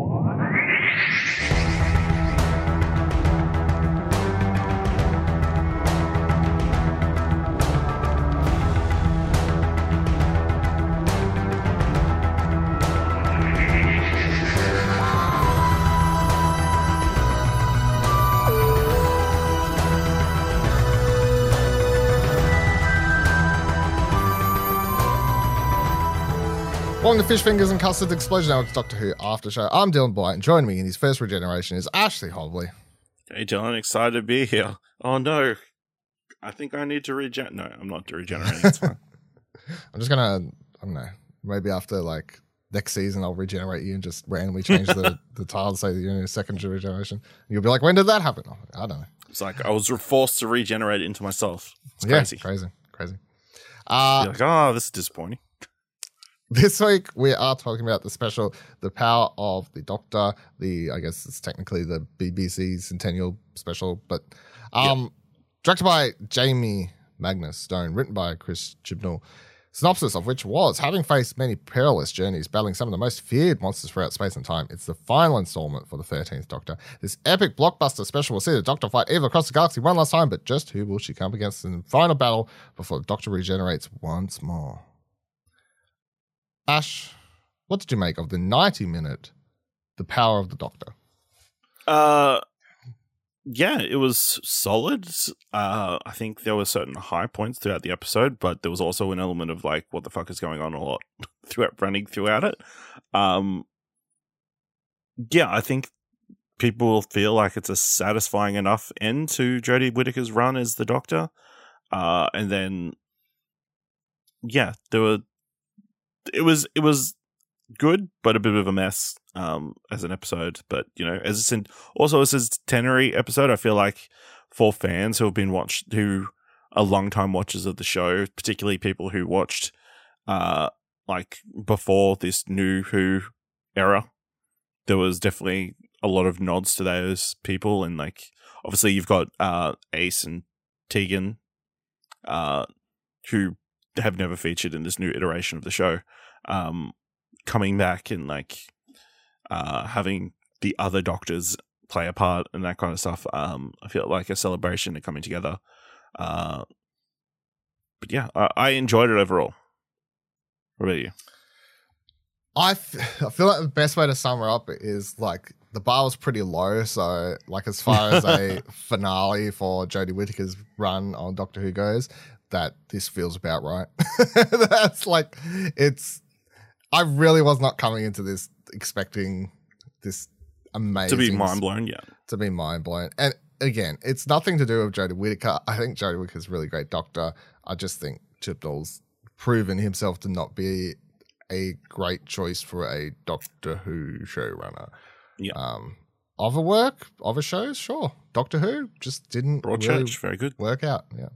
Oh, Welcome to Fish Fingers and Custard Explosion Hour, It's Doctor Who After Show. I'm Dylan Blight, and joining me in his first regeneration is Ashley Hobley. Hey, Dylan, excited to be here. Oh no, I think I need to regenerate. No, I'm not regenerating. It's fine. I'm just gonna, I don't know, maybe after like next season, I'll regenerate you and just randomly change the, the tile to say that you're in a second regeneration. You'll be like, when did that happen? I don't know. It's like I was forced to regenerate into myself. It's Yeah, crazy. crazy, crazy. Uh, You're like, oh, this is disappointing. This week we are talking about the special, the power of the Doctor. The I guess it's technically the BBC Centennial special, but um, directed by Jamie Magnus Stone, written by Chris Chibnall. Synopsis of which was having faced many perilous journeys, battling some of the most feared monsters throughout space and time. It's the final installment for the 13th Doctor. This epic blockbuster special will see the Doctor fight Eve across the galaxy one last time, but just who will she come against in the final battle before the Doctor regenerates once more? Ash, what did you make of the 90 minute The Power of the Doctor? Uh, yeah, it was solid. Uh, I think there were certain high points throughout the episode, but there was also an element of like, what the fuck is going on a lot throughout running throughout it. Um, yeah, I think people feel like it's a satisfying enough end to Jodie Whittaker's run as the Doctor. Uh, and then, yeah, there were. It was it was good, but a bit of a mess um, as an episode. But you know, as in, also as a centenary episode, I feel like for fans who have been watched who are long time watchers of the show, particularly people who watched uh like before this new Who era, there was definitely a lot of nods to those people, and like obviously you've got uh Ace and Tegan, uh, who have never featured in this new iteration of the show, um, coming back and like uh having the other doctors play a part and that kind of stuff. Um, I feel like a celebration and coming together. Uh, but yeah, I, I enjoyed it overall. What about you? I, f- I feel like the best way to sum it up is like the bar was pretty low. So, like, as far as a finale for Jodie Whittaker's run on Doctor Who goes, that this feels about right. That's like, it's. I really was not coming into this expecting this amazing To be mind blown, yeah. to be mind blown. And again, it's nothing to do with Jodie Whittaker. I think Jodie Whittaker's a really great doctor. I just think Chibnall's proven himself to not be a great choice for a Doctor Who showrunner. Yeah. Um, other work, other shows, sure. Doctor Who just didn't really Broadchurch, very good. work out. Yeah.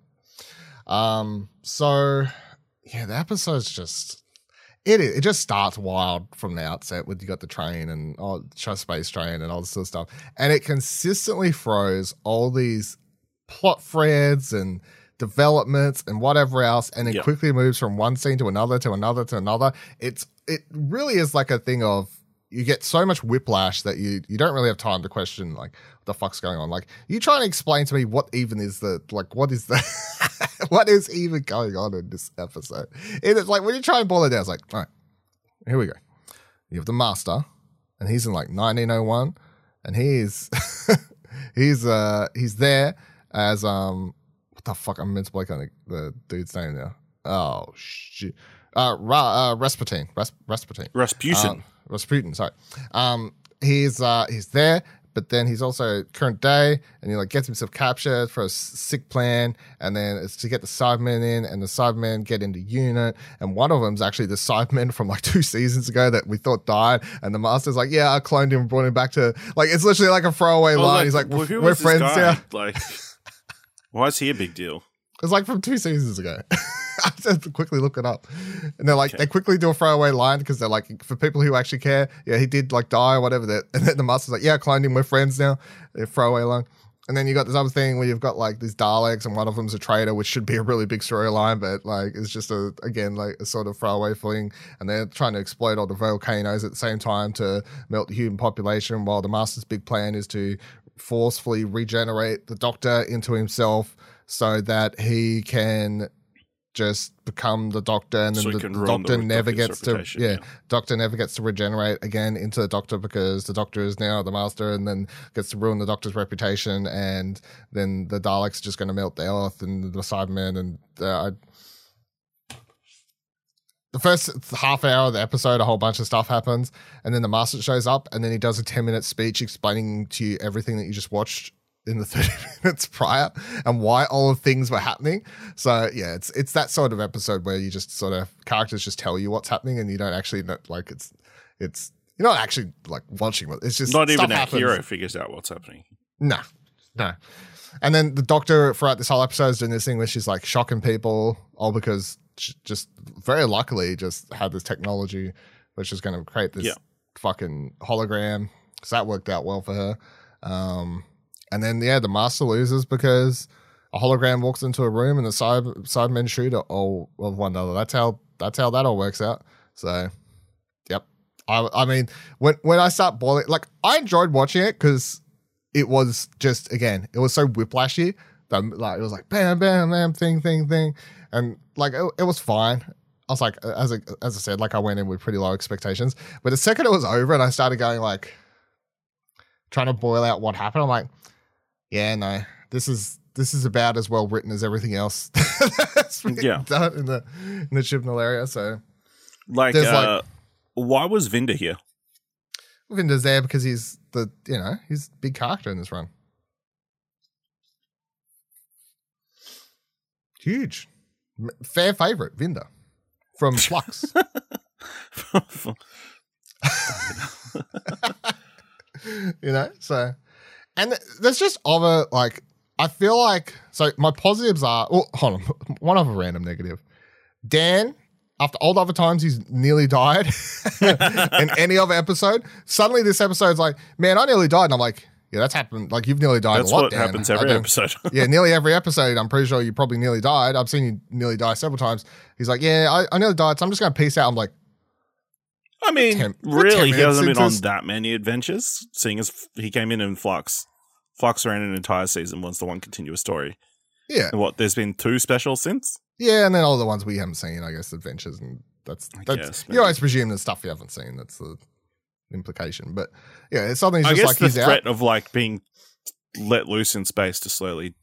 Um. So yeah, the episode's just it. It just starts wild from the outset with you got the train and oh, trust space train and all this sort of stuff, and it consistently throws all these plot threads and developments and whatever else, and it Yep. quickly moves from one scene to another to another to another. It's it really is like a thing of you get so much whiplash that you you don't really have time to question like what the fuck's going on. Like you trying to explain to me what even is the like what is the what is even going on in this episode? And it's like when you try and boil it down, it's like, all right, here we go. You have the master, and he's in like 1901, and he's he's uh he's there as um what the fuck I'm meant to blank on the, the dude's name now. Oh shit. Uh, Ra- uh Rasputin. Ras- Rasputin. Rasputin. Um, Rasputin, sorry. Um, he's uh, he's there, but then he's also current day, and he like gets himself captured for a sick plan, and then it's to get the Cybermen in, and the Cybermen get into unit, and one of them's actually the Cybermen from like two seasons ago that we thought died, and the Master's like, yeah, I cloned him, and brought him back to like it's literally like a throwaway line. he's like, well, we're, who we're was this friends guy? now. Like, why is he a big deal? It's like from two seasons ago. I to quickly look it up. And they're like, Okay. they quickly do a throwaway line because they're like, for people who actually care, yeah, he did like die or whatever. That, and then the master's like, yeah, I cloned him. We're friends now. A throwaway line. and then you got this other thing where you've got like these Daleks, and one of them's a traitor, which should be a really big storyline, but like it's just a again like a sort of throwaway thing. And they're trying to exploit all the volcanoes at the same time to melt the human population, while the Master's big plan is to forcefully regenerate the Doctor into himself so that he can just become the doctor and then So the, can the doctor never gets to yeah, yeah. doctor never gets to regenerate again into the doctor because the doctor is now the master and then gets to ruin the doctor's reputation and then the daleks are just going to melt the earth and the cybermen and uh, I, the first half hour of the episode a whole bunch of stuff happens and then the master shows up and then he does a 10 minute speech explaining to you everything that you just watched in the 30 minutes prior and why all of things were happening. So yeah, it's it's that sort of episode where you just sort of characters just tell you what's happening and you don't actually know, like it's it's you're not actually like watching it. It's just Not even our happens. hero figures out what's happening. No, no. And then the doctor throughout this whole episode is doing this thing where she's like shocking people, all because she just very luckily just had this technology which is going to create this Yeah. fucking hologram. So that worked out well for her. Um, and then yeah, the master loses because a hologram walks into a room and the side Cybermen shoot all oh, of one another. That's how that's how that all works out. So, yep. I I mean, when when I start boiling, like I enjoyed watching it because it was just again, it was so whiplashy. That, like it was like bam, bam, bam, thing, thing, thing, and like it, it was fine. I was like, as I, as I said, like I went in with pretty low expectations. But the second it was over and I started going like, trying to boil out what happened, I'm like, yeah, no, this is this is about as well written as everything else that's been Yeah. done in the in the Chibnall area. So Like, There's, like- uh, why was Vinder here? Vinder's there because he's the you know he's big character in this run. Huge, fair favorite Vinder from Flux. you know, so and there's just other like I feel like so my positives are oh hold on one other random negative. Dan, after all the other times he's nearly died in any other episode, suddenly this episode's like, man, I nearly died, and I'm like, yeah, that's happened. Like you've nearly died That's a lot. what Dan. happens every episode. yeah, nearly every episode. I'm pretty sure you probably nearly died. I've seen you nearly die several times. He's like, yeah, I, I nearly died, so I'm just gonna peace out. I'm like, I mean, Ten- really, he hasn't been on that many adventures, seeing as he came in in Flux. Flux ran an entire season once the one continuous story. yeah, And what, there's been two specials since? yeah, and then all the ones we haven't seen, I guess, adventures, and that's that's guess, you always presume there's stuff you haven't seen. That's the implication, but yeah, it's something I just guess like the he's threat out. of like being let loose in space to slowly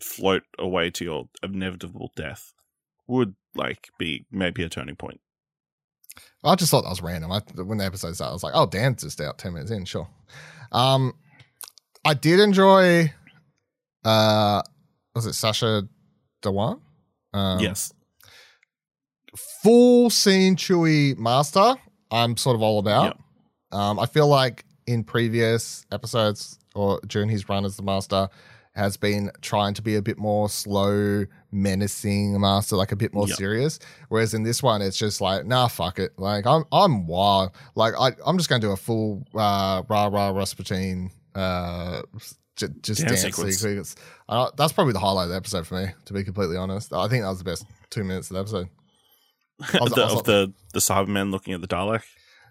float away to your inevitable death would like be maybe a turning point. I just thought that was random. I, when the episode started, I was like, oh, Dan's just out ten minutes in, sure. Um, I did enjoy. Uh, was it Sacha Dhawan? Um, yes. full scene Chewy master, I'm sort of all about. Um, I feel like in previous episodes or during his run as the master, has been trying to be a bit more slow, menacing master, like a bit more Yep. serious. Whereas in this one, it's just like, nah, fuck it. Like I'm, I'm wild. Like I, I'm just going to do a full uh, rah rah Rasputin, uh, j- just Dance dance, sequence. sequence. Uh, that's probably the highlight of the episode for me, to be completely honest. I think that was the best two minutes of the episode. was- the, of the the Cybermen looking at the Dalek.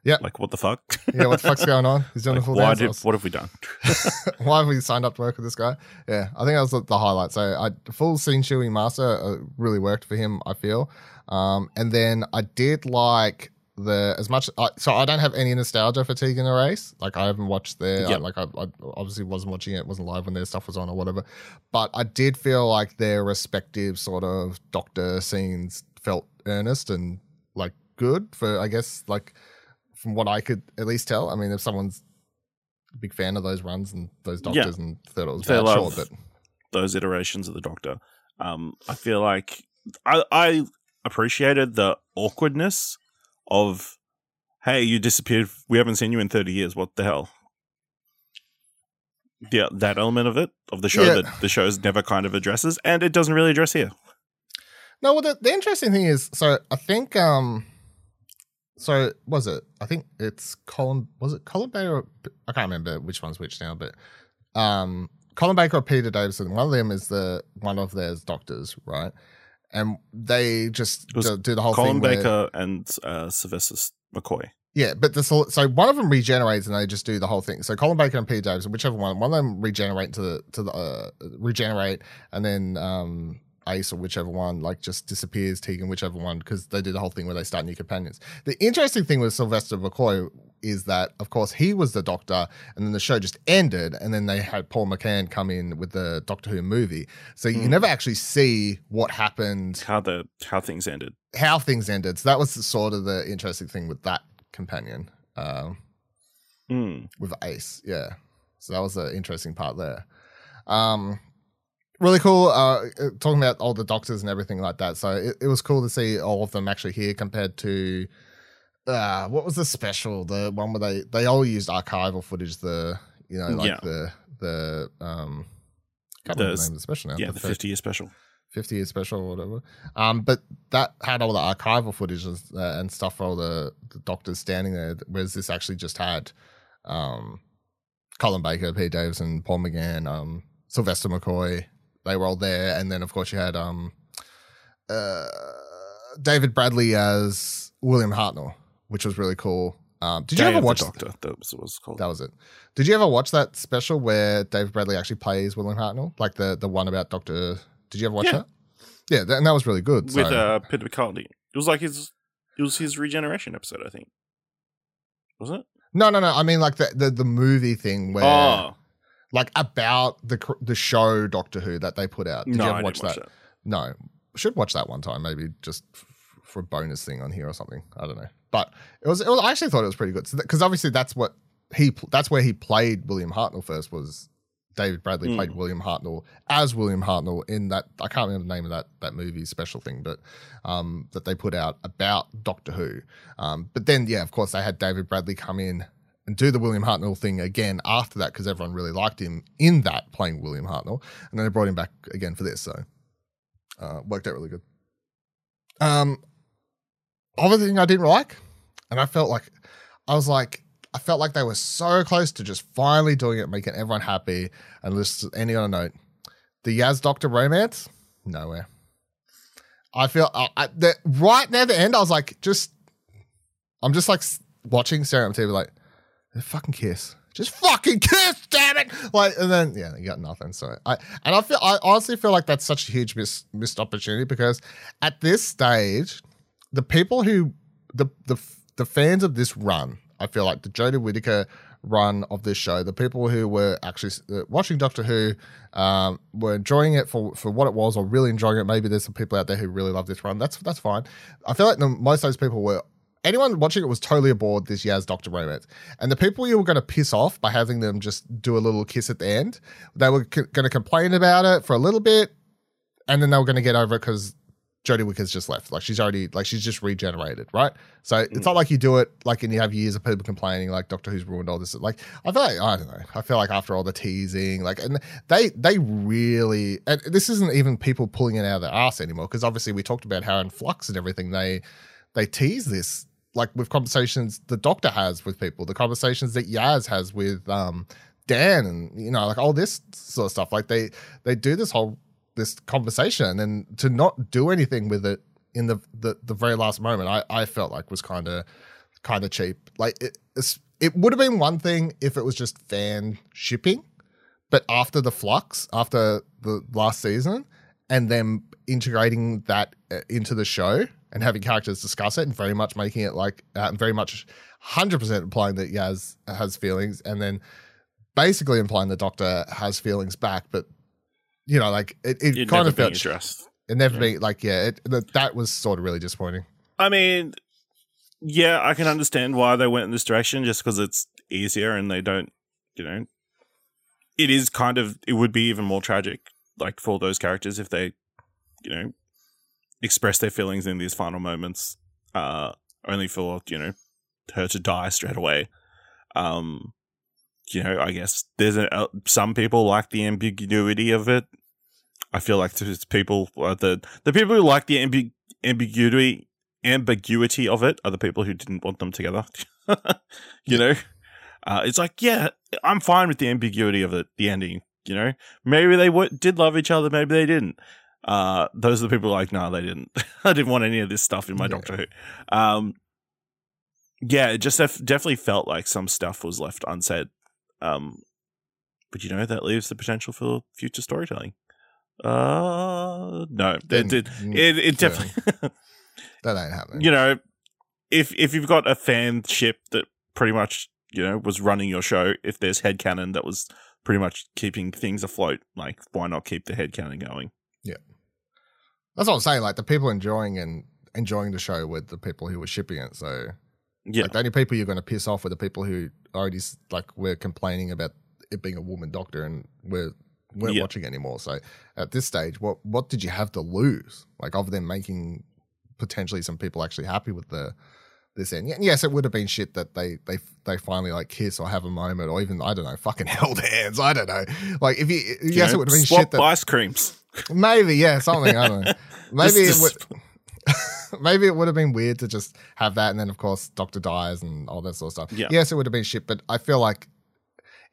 Yeah. Like what the fuck? Yeah, what the fuck's going on? He's doing Like, a full why did what have we done? Why have we signed up to work with this guy? Yeah, I think that was the, the highlight. So, I full scene chewing master uh, really worked for him. I feel, um, and then I did like the as much. I so I don't have any nostalgia fatigue in the race. Like I haven't watched their Yep. like I, I obviously wasn't watching it, wasn't live when their stuff was on or whatever. But I did feel like their respective sort of doctor scenes felt earnest and like good for I guess like from what I could at least tell. I mean, if someone's a big fan of those runs and those Yeah. doctors and thought it was bad, sure, but Those iterations of the Doctor. Um, I feel like I I appreciated the awkwardness of hey, you disappeared. We haven't seen you in thirty years. What the hell? Yeah, that element of it of the show Yeah. that the show's never kind of addresses, and it doesn't really address here. no. Well, the, the interesting thing is, so I think, um, so was it? I think it's Colin. Was it Colin Baker? or I can't remember which one's which now, but um, Colin Baker or Peter Davison. One of them is the one of their doctors, right? And they just do, do the whole Colin thing. where- Baker and uh, Sylvester McCoy. yeah, but this so one of them regenerates and they just do the whole thing. So Colin Baker and Peter Davison, whichever one, one of them regenerate to the to the uh, regenerate, and then um Ace or whichever one like just disappears. Tegan, whichever one, because they do the whole thing where they start new companions. The interesting thing with Sylvester McCoy is that, of course, he was the Doctor, and then the show just ended, and then they had Paul McGann come in with the Doctor Who movie. So you Hmm. never actually see what happened How the how things ended. how things ended. So that was the, sort of the interesting thing with that companion, um, Mm. with Ace. Yeah. So that was the interesting part there. Um, really cool. Uh, uh, talking about all the doctors and everything like that. So it, it was cool to see all of them actually here compared to uh, what was the special? The one where they they all used archival footage. The you know like Yeah. the the um. Can't The- the name of the special now. Yeah, The the 50 year special. 50 year special or whatever. Um, but that had all the archival footage and, uh, and stuff for all the, the doctors standing there, whereas this actually just had um, Colin Baker, Pete Davison, Paul McGann, um, Sylvester McCoy. They were all there. And then, of course, you had um, uh, David Bradley as William Hartnell, which was really cool. Um, did you ever watch Doctor? That was what it was called. that was it. Did you ever watch that special where David Bradley actually plays William Hartnell? Like the the one about Doctor. Did you ever watch Yeah. that? Yeah, that, and that was really good. With so- uh, Peter Capaldi. It was like his. It was his regeneration episode, I think. Was it? no, no, no. I mean, like the the, the movie thing where, oh like about the the show Doctor Who that they put out. Did no, you I ever watch watch that? that. No, should watch that one time. Maybe just f- for a bonus thing on here or something. I don't know. But it was. It was I actually thought it was pretty good because obviously that's what he. That's where he played William Hartnell first. Was David Bradley Mm. played William Hartnell as William Hartnell in that. I can't remember the name of that that movie special thing, but um, that they put out about Doctor Who. Um, but then yeah, of course they had David Bradley come in and do the William Hartnell thing again after that because everyone really liked him in that playing William Hartnell, and then they brought him back again for this. So uh, worked out really good. Um, other thing I didn't like, and I felt like I was like I felt like they were so close to just finally doing it, making everyone happy. And just ending on a note, the Yaz Doctor romance, nowhere. I feel I, I, the, right near the end, I was like, just I'm just like watching, my TV, like, fucking kiss. Just fucking kiss, damn it! Like, and then yeah, you got nothing. So I and I feel I honestly feel like that's such a huge miss, missed opportunity because at this stage, the people who the the the fans of this run, I feel like the Jodie Whittaker run of this show, the people who were actually uh, watching Doctor Who, um, were enjoying it for for what it was, or really enjoying it. Maybe there's some people out there who really love this run. That's that's fine. I feel like the, most of those people were. Anyone watching it was totally aboard this Yaz Doctor romance. And the people you were going to piss off by having them just do a little kiss at the end, they were c- going to complain about it for a little bit, and then they were going to get over it because Jodie Whittaker's just left. Like she's already like she's just regenerated, right? So it's not mm. like you do it like and you have years of people complaining like Doctor Who's ruined all this. Like I feel like I don't know. I feel like after all the teasing, like and they they really and this isn't even people pulling it out of their ass anymore because obviously we talked about how in Flux and everything they they tease this like with conversations the Doctor has with people, the conversations that Yaz has with um Dan and you know like all this sort of stuff. Like they they do this whole this conversation and to not do anything with it in the the, the very last moment i i felt like was kind of kind of cheap like it it would have been one thing if it was just fan shipping but after the flux after the last season and then integrating that uh, into the show and having characters discuss it and very much making it like uh, very much 100% implying that Yaz has feelings and then basically implying the doctor has feelings back but you know like it, it It kind of felt addressed. it never Yeah. being like yeah, it, that, that was sort of really disappointing. I mean, yeah, I can understand why they went in this direction just because it's easier and they don't, you know, it is kind of, it would be even more tragic, like for those characters if they, you know, express their feelings in these final moments, uh, only for, you know, her to die straight away. Um, you know, I guess there's a, uh, some people like the ambiguity of it. I feel like there's people, uh, the the people who like the ambi- ambiguity ambiguity of it are the people who didn't want them together. you know, uh, it's like yeah, I'm fine with the ambiguity of it, the ending. you know, maybe they w- did love each other, maybe they didn't. Uh, those are the people like, no, they didn't. I didn't want any of this stuff in my Yeah. Doctor Who. Um, yeah, it just def- definitely felt like some stuff was left unsaid. Um, but you know, that leaves the potential for future storytelling. Uh, no, it Then- did. mm, It, it definitely, That ain't happening. you know, if if you've got a fan ship that pretty much you know was running your show, if there's headcanon that was pretty much keeping things afloat, like why not keep the headcanon going? That's what I'm saying. Like the people enjoying and enjoying the show were the people who were shipping it. So Yeah, like the only people you're going to piss off are the people who already like we're complaining about it being a woman doctor and we're weren't Yeah. watching anymore. So at this stage, what what did you have to lose? Like of them making potentially some people actually happy with the this end. Yes, it would have been shit that they they they finally like kiss or have a moment or even I don't know fucking held hands. I don't know. Like if you, You yes, know, it would have been shit that ice creams. maybe yeah something I don't know. Maybe Just- it would. Maybe it would have been weird to just have that, and then of course Doctor dies and all that sort of stuff. Yeah. Yes, it would have been shit, but I feel like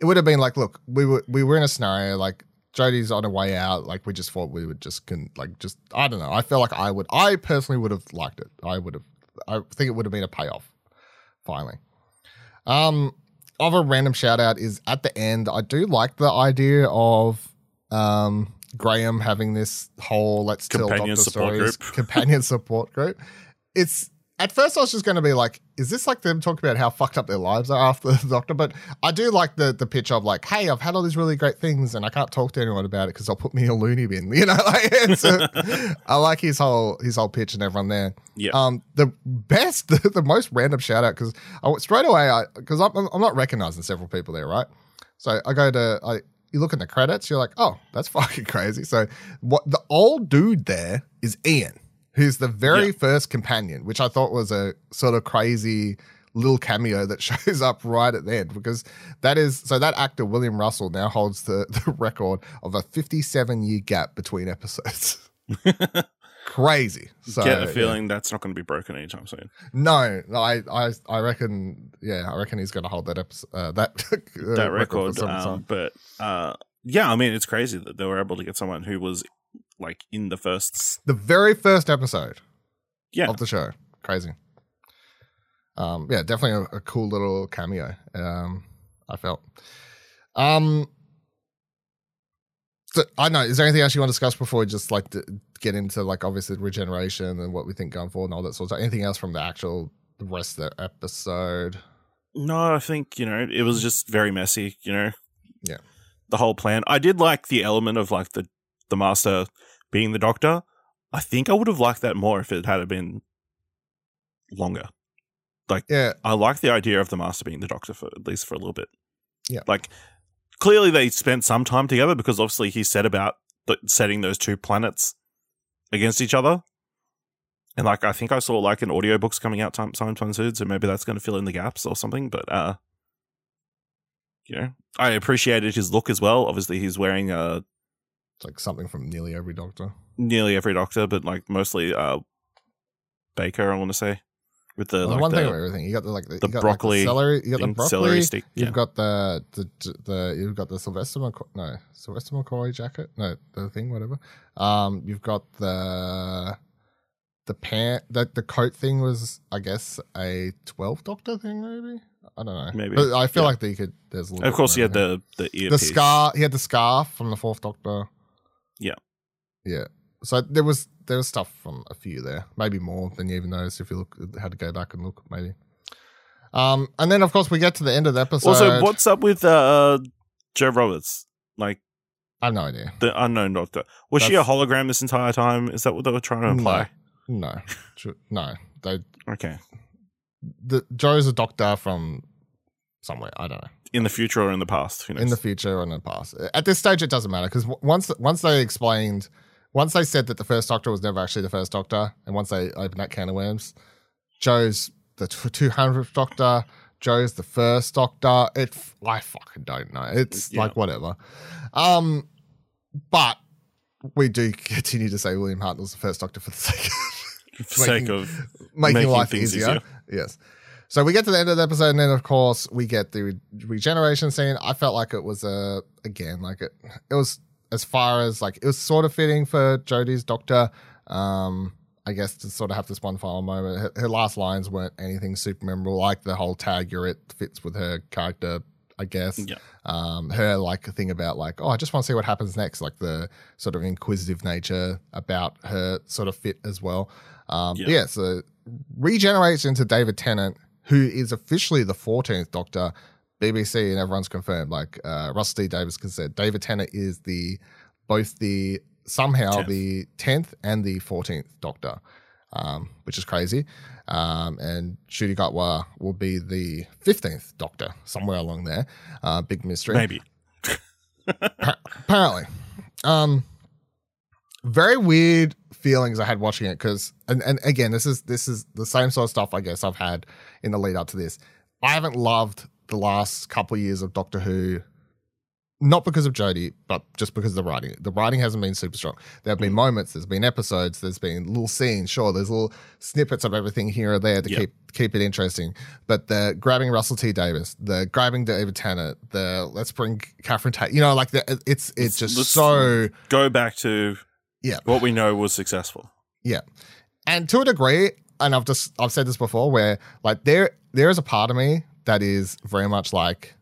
it would have been like, look, we were we were in a scenario like Jodie's on her way out. Like we just thought we would just can like just I don't know. I feel like I would. I personally would have liked it. I would have. I think it would have been a payoff. Finally. Um. Of a random shout out is at the end. I do like the idea of um Graham having this whole let's tell Companion Doctor stories group. companion support group. It's at first I was just going to be like, is this like them talking about how fucked up their lives are after the doctor? But I do like the the pitch of like, hey, I've had all these really great things and I can't talk to anyone about it because they'll put me in a loony bin. You know, like a, I like his whole his whole pitch and everyone there. Yeah. Um, the best, the, the most random shout out because I straight away I because I'm I'm not recognizing several people there, right? So I go to I you look in the credits, you're like, oh, that's fucking crazy. So what the old dude there is Ian, who's the very Yeah. first companion, which I thought was a sort of crazy little cameo that shows up right at the end because that is so that actor William Russell now holds the, the record of a 57 year gap between episodes. crazy. So Get a yeah. feeling that's not going to be broken anytime soon. No, no, I, I, I reckon. Yeah, I reckon he's going to hold that episode, uh, that uh, that record. some Um, but uh, yeah, I mean, it's crazy that they were able to get someone who was like in the first. the very first episode Yeah, of the show, crazy. Um, yeah, definitely a, a cool little cameo. Um, I felt. Um, so I don't know. Is there anything else you want to discuss before we just like get into like obviously regeneration and what we think going forward and all that sort of stuff? Anything else from the actual the rest of the episode? No, I think, you know, it was just very messy, you know. Yeah. The whole plan. I did like the element of like the the master being the doctor. I think I would have liked that more if it had been longer. Like, yeah, I like the idea of the master being the doctor for at least for a little bit. Yeah. Like clearly they spent some time together because obviously he said about th- setting those two planets against each other. And like I think I saw like an audiobooks coming out time sometime soon, so maybe that's going to fill in the gaps or something. But uh, you know, I appreciated his look as well. Obviously, he's wearing uh it's like something from nearly every Doctor. nearly every Doctor, but like mostly uh Baker. I want to say with the Well, like one the, thing of everything. You got the like the, the you got, broccoli like, the celery. You got the thing, broccoli. celery stick. You've yeah. got the, the the you've got the Sylvester McCoy, no Sylvester McCoy jacket. No, the thing, whatever. Um, you've got the the pant. The the coat thing was, I guess, a twelve Doctor thing. Maybe I don't know. Maybe, But I feel yeah. like that you could. There's a little of course, he had the the the scar. He had the scarf from the fourth Doctor. Yeah. Yeah. So there was there was stuff from a few there, maybe more than you even noticed if you look had to go back and look, maybe. Um, and then of course we get to the end of the episode. Also, what's up with uh, Joe Roberts? Like I have no idea. the unknown doctor. Was she a hologram this entire time? Is that what they were trying to imply? No, Ju- no. They Okay. the Jo's a doctor from somewhere. I don't know. In the future or in the past? In the future or in the past. At this stage, it doesn't matter because once once they explained, once they said that the first Doctor was never actually the first Doctor, and once they opened that can of worms, Jo's the two hundredth Doctor. Jo's the first Doctor. It I fucking don't know. It's Yeah. like whatever. Um, but we do continue to say William Hartnell's the first Doctor for the sake of for the sake making- of making, Making life easier. easier. Yes. So we get to the end of the episode, and then of course we get the re- regeneration scene. I felt like it was a again like it. It was as far as like it was sort of fitting for Jodie's doctor. Um, I guess to sort of have this one final moment. Her, her last lines weren't anything super memorable. Like the whole tag you're it fits with her character. I guess. Yeah. Um, her like thing about like, oh, I just want to see what happens next. Like the sort of inquisitive nature about her sort of fit as well. Um, Yeah. yeah. So regenerates into David Tennant, who is officially the 14th Doctor. BBC and everyone's confirmed. Like uh, Russell T Davies has said, David Tennant is the both the somehow Tenth. the 10th and the 14th Doctor, um, which is crazy. Um, and Ncuti Gatwa will be the 15th Doctor, somewhere along there. Uh, big mystery. Maybe. Pa- apparently. Um, very weird feelings I had watching it because, and, and again, this is this is the same sort of stuff I guess I've had in the lead up to this. I haven't loved the last couple of years of Doctor Who, not because of Jodie, but just because of the writing. The writing hasn't been super strong. There have been moments, there's been episodes, there's been little scenes. Sure, there's little snippets of everything here or there to Yep. keep keep it interesting. But the grabbing Russell T Davies, the grabbing David Tennant, the let's bring Catherine Tate, you know, like the, it's it's Let's- just let's- so Go back to Yeah. what we know was successful. yeah. And to a degree, and I've just I've said this before, where like there there is a part of me that is very much like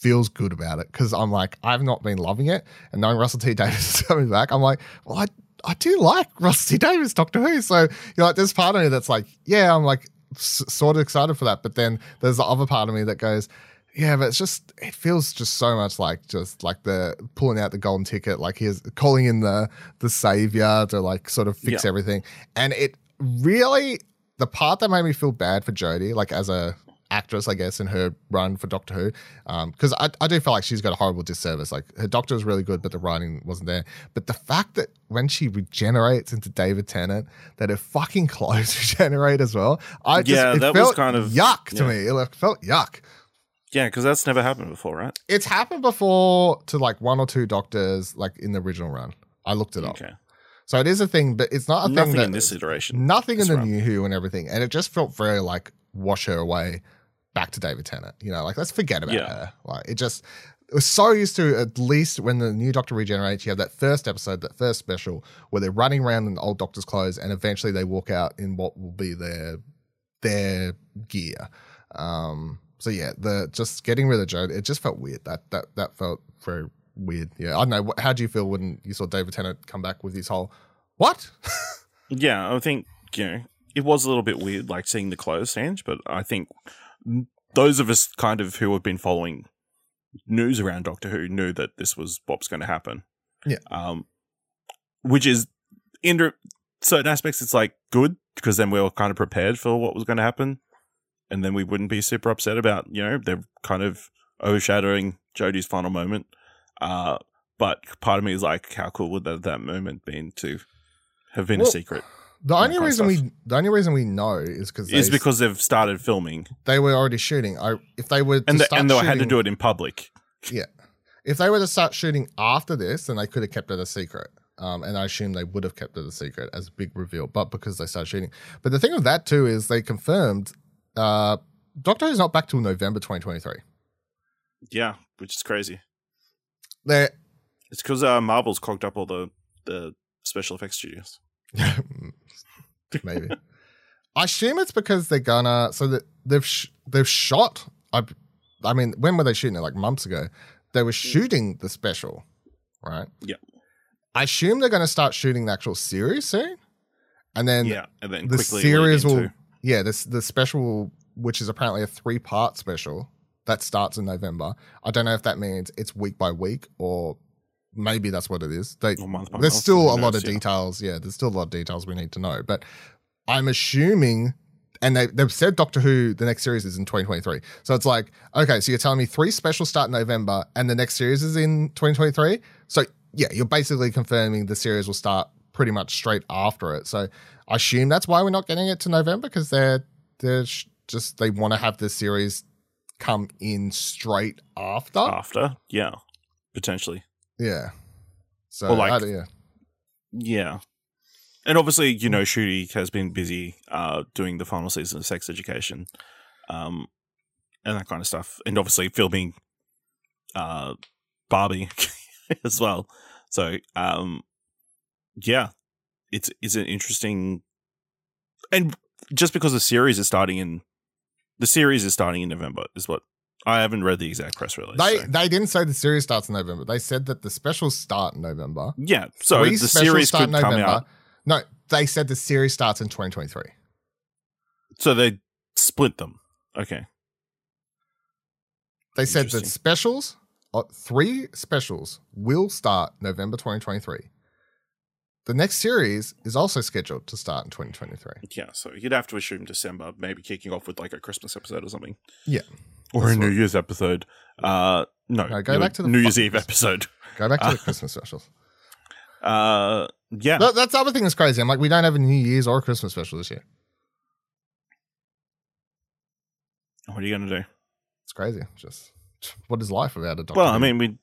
feels good about it because I'm like I've not been loving it, and knowing Russell T Davies is coming back, I'm like, well, I I do like Russell T Davies Doctor Who, so you know, like there's part of me that's like, yeah, I'm like s- sort of excited for that, but then there's the other part of me that goes. Yeah, but it's just it feels just so much like just like the pulling out the golden ticket, like he's calling in the the savior to like sort of fix Yeah. everything. And it really the part that made me feel bad for Jodie, like as a actress, I guess, in her run for Doctor Who, um, because I, I do feel like she's got a horrible disservice. Like her Doctor was really good, but the writing wasn't there. But the fact that when she regenerates into David Tennant, that her fucking clothes regenerate as well, I just Yeah, it that was felt kind of- yuck to yeah. me. It felt yuck. Yeah, because that's never happened before, right? It's happened before to like one or two doctors, like in the original run. I looked it up, Okay. So it is a thing, but it's not a Nothing thing that in this iteration. nothing this in the run. new Who and everything, and it just felt very like wash her away back to David Tennant. You know, like let's forget about Yeah. her. Like it just it was so used to at least when the new Doctor regenerates, you have that first episode, that first special where they're running around in the old Doctor's clothes, and eventually they walk out in what will be their their gear. Um, so yeah, the just getting rid of Joe, it just felt weird. That that that felt very weird. Yeah, I don't know. How do you feel when you saw David Tennant come back with his whole what? Yeah, I think you know it was a little bit weird, like seeing the clothes change. But I think those of us kind of who have been following news around Doctor Who knew that this was what's going to happen. Yeah. Um, which is in certain aspects, it's like good because then we were kind of prepared for what was going to happen, and then we wouldn't be super upset about you know they're kind of overshadowing Jodie's final moment. Uh, but part of me is like, how cool would that, that moment been to have been Well, a secret? The only reason we the only reason we know is because Is because they've started filming they were already shooting. I if they were to and the, start and they shooting, had to do it in public. Yeah, if they were to start shooting after this, then they could have kept it a secret. Um, and I assume they would have kept it a secret as a big reveal, but because they started shooting. But the thing with that too is they confirmed uh, Doctor Who's not back till November 2023. Yeah, which is crazy. They're It's because uh, Marvel's clogged up all the the special effects studios. maybe. I assume it's because they're gonna so that they've sh- they've shot. I, I mean, when were they shooting it? Like months ago. They were shooting the special, right? Yeah. I assume they're going to start shooting the actual series soon, and then yeah, and then the series will. Yeah, this the special, which is apparently a three part special that starts in November. I don't know if that means it's week by week or maybe that's what it is. They there's month, still a lot of yeah. details. Yeah, there's still a lot of details we need to know. But I'm assuming, and they, they've said Doctor Who, the next series is in 2023. So it's like, okay, so you're telling me three specials start in November and the next series is in 2023. So yeah, you're basically confirming the series will start pretty much straight after it. So I assume that's why we're not getting it to November because they're they're sh- just they want to have this series come in straight after. after. Yeah, potentially. Yeah. So Or like- yeah. Yeah. And obviously, you know, Ncuti has been busy uh, doing the final season of Sex Education. um, and that kind of stuff, and obviously filming uh, Barbie as well. So, um, yeah, it's it's an interesting, and just because the series is starting in the series is starting in November is what I haven't read the exact press release. They so. they didn't say the series starts in November. They said that the specials start in November. yeah, so Three the specials series start could in come November. out. No, they said the series starts in 2023. So they split them. Okay. They said that specials, uh, three specials, will start November 2023. The next series is also scheduled to start in 2023. Yeah, so you'd have to assume December, maybe kicking off with like a Christmas episode or something. Yeah. Or a New Year's episode. Uh no, No, go New- back to the New Year's Eve episode. Go back to the Christmas specials. Uh yeah. That, that's the other thing that's crazy. I'm like, we don't have a New Year's or a Christmas special this year. What are you gonna do? It's crazy. Just what is life without a Doctor well, I mean we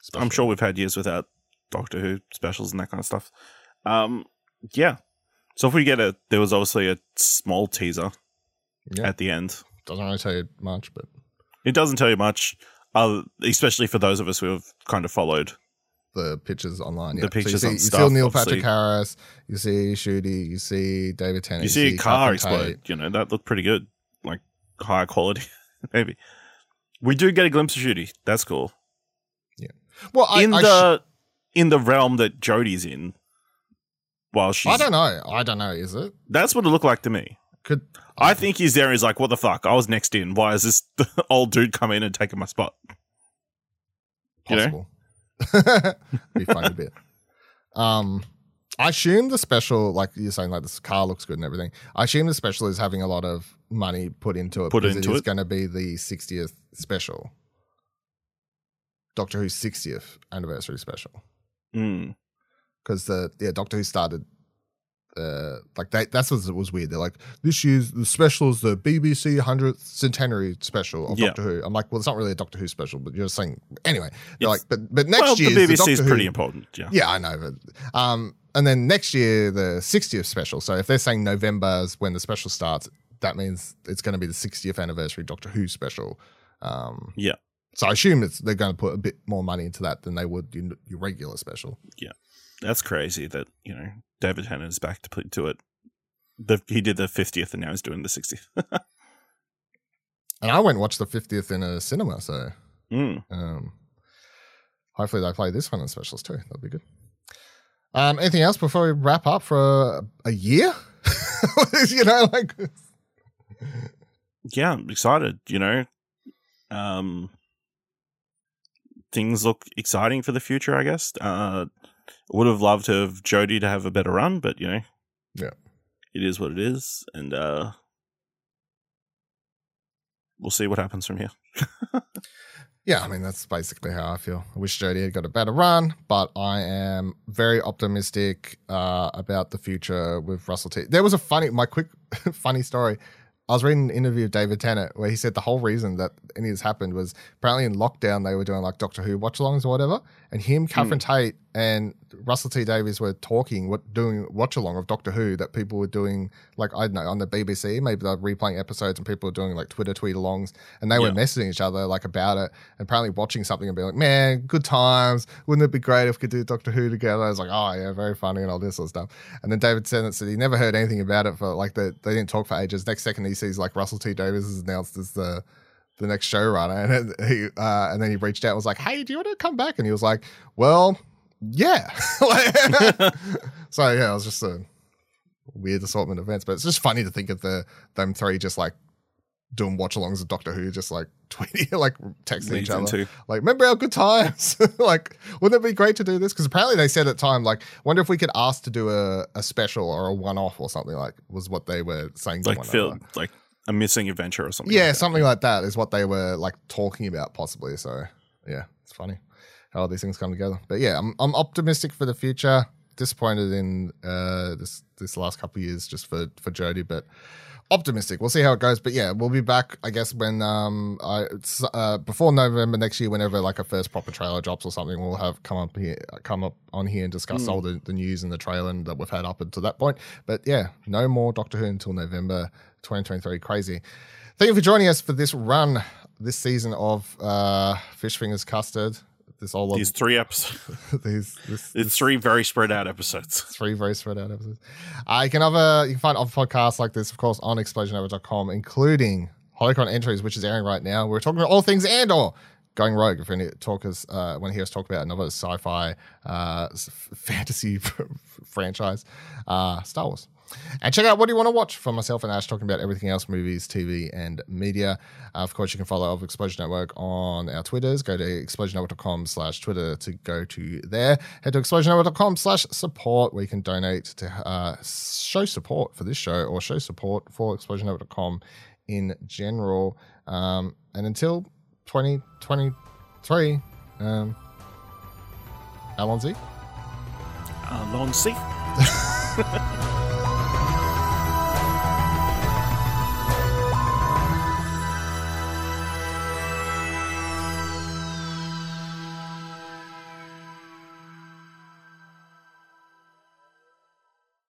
special? I'm sure we've had years without Doctor Who specials and that kind of stuff. Um yeah. So if we get a there was obviously a small teaser Yeah. at the end. doesn't really tell you much, but It doesn't tell you much, uh, especially for those of us who have kind of followed. the pictures online. The Yeah. pictures so you on see, you stuff, see Neil obviously. Patrick Harris, you see Ncuti, you see David Tennant, you see a car explode. You know that looked pretty good, like high quality, maybe. We do get a glimpse of Jodie. That's cool. Yeah. Well, I, in I, the in the realm that Jodie's in, while she's I don't know. I don't know. Is it that's what it looked like to me. could I think he's there. He's like, what the fuck? I was next in. Why is this old dude come in and taking my spot? You possible? Be funny a bit. Um, I assume the special, like you're saying, like this car looks good and everything. I assume the special is having a lot of money put into it. Put because into it is it? going to be the 60th special, Doctor Who's 60th anniversary special. Mm. because the yeah Doctor Who started uh like they that's what was weird. They're like this year's the special is the BBC hundredth centenary special of Yeah. Doctor Who. I'm like, well, it's not really a Doctor Who special, but you're saying anyway. They're It's- like, but but next well, the year BBC is pretty Who, important. Yeah. Yeah, I know. But, um, and then next year the 60th special. So if they're saying November is when the special starts, that means it's going to be the 60th anniversary Doctor Who special. Um, Yeah. So I assume it's they're going to put a bit more money into that than they would your, your regular special. Yeah, that's crazy that you know David Tennant is back to put to it. The, he did the fiftieth, and now he's doing the sixtieth. And I went and watched the 50th in a cinema, so mm. um, hopefully they play this one in specials too. That'd be good. Um, anything else before we wrap up for a, a year? you know, like Yeah, I'm excited. You know, um, things look exciting for the future. I guess. Uh, would have loved to have Jodie to have a better run, but you know, Yeah. it is what it is, and uh, we'll see what happens from here. Yeah, I mean that's basically how I feel. I wish Jodie had got a better run, but I am very optimistic uh, about the future with Russell T. There was a funny, my quick funny story. I was reading an interview of David Tennant where he said the whole reason that any of this happened was apparently in lockdown they were doing like Doctor Who watch-alongs or whatever, and him, Catherine hmm. Tate, and Russell T Davies were talking, what doing watch-along of Doctor Who that people were doing like I don't know on the BBC, maybe they're replaying episodes and people were doing like Twitter tweet-alongs, and they were messaging each other like about it, and apparently watching something and being like, man, good times. Wouldn't it be great if we could do Doctor Who together? I was like, oh yeah, very funny and all this sort of stuff. And then David Tennant said he never heard anything about it for like the, they didn't talk for ages. Next second he sees like Russell T Davies is announced as the the next showrunner, and he uh, and then he reached out and was like, hey, do you want to come back? And he was like, well, yeah. So yeah, it was just a weird assortment of events, but it's just funny to think of the them three just like doing watch-alongs of Doctor Who, just like tweeting, like texting Leads each other. into Like, remember our good times? like, wouldn't it be great to do this? Because apparently they said at time, like, wonder if we could ask to do a, a special or a one off or something like was what they were saying. like one Phil, like a missing adventure or something. Yeah, like something like that is what they were like talking about possibly. So yeah, it's funny all these things come together. But yeah, I'm I'm optimistic for the future. Disappointed in uh this this last couple of years just for for Jodie, but optimistic. We'll see how it goes. But yeah, we'll be back. I guess when um I it's, uh before November next year, whenever like a first proper trailer drops or something, we'll have come up here come up on here and discuss Mm. all the, the news and the trailer that we've had up until that point. But yeah, no more Doctor Who until November 2023. Crazy. Thank you for joining us for this run, this season of uh, Fish Fingers Custard. This all These three episodes. these this, It's three very spread out episodes. three very spread out episodes. Uh, you can other you can find other podcasts like this, of course, on explosionhour.com, including Holocron Entries, which is airing right now. We're talking about all things Andor. Going rogue, if any talkers uh, want to hear us talk about another sci-fi uh, fantasy franchise, uh, Star Wars. And check out what do you want to watch from myself and Ash talking about everything else, movies, TV, and media. Uh, of course, you can follow Explosion Network on our Twitters. Go to explosionnetwork.com slash Twitter to go to there. Head to explosionnetwork.com slash support where you can donate to uh, show support for this show or show support for explosionnetwork.com in general. Um, and until 2023, um, Allons-y. See.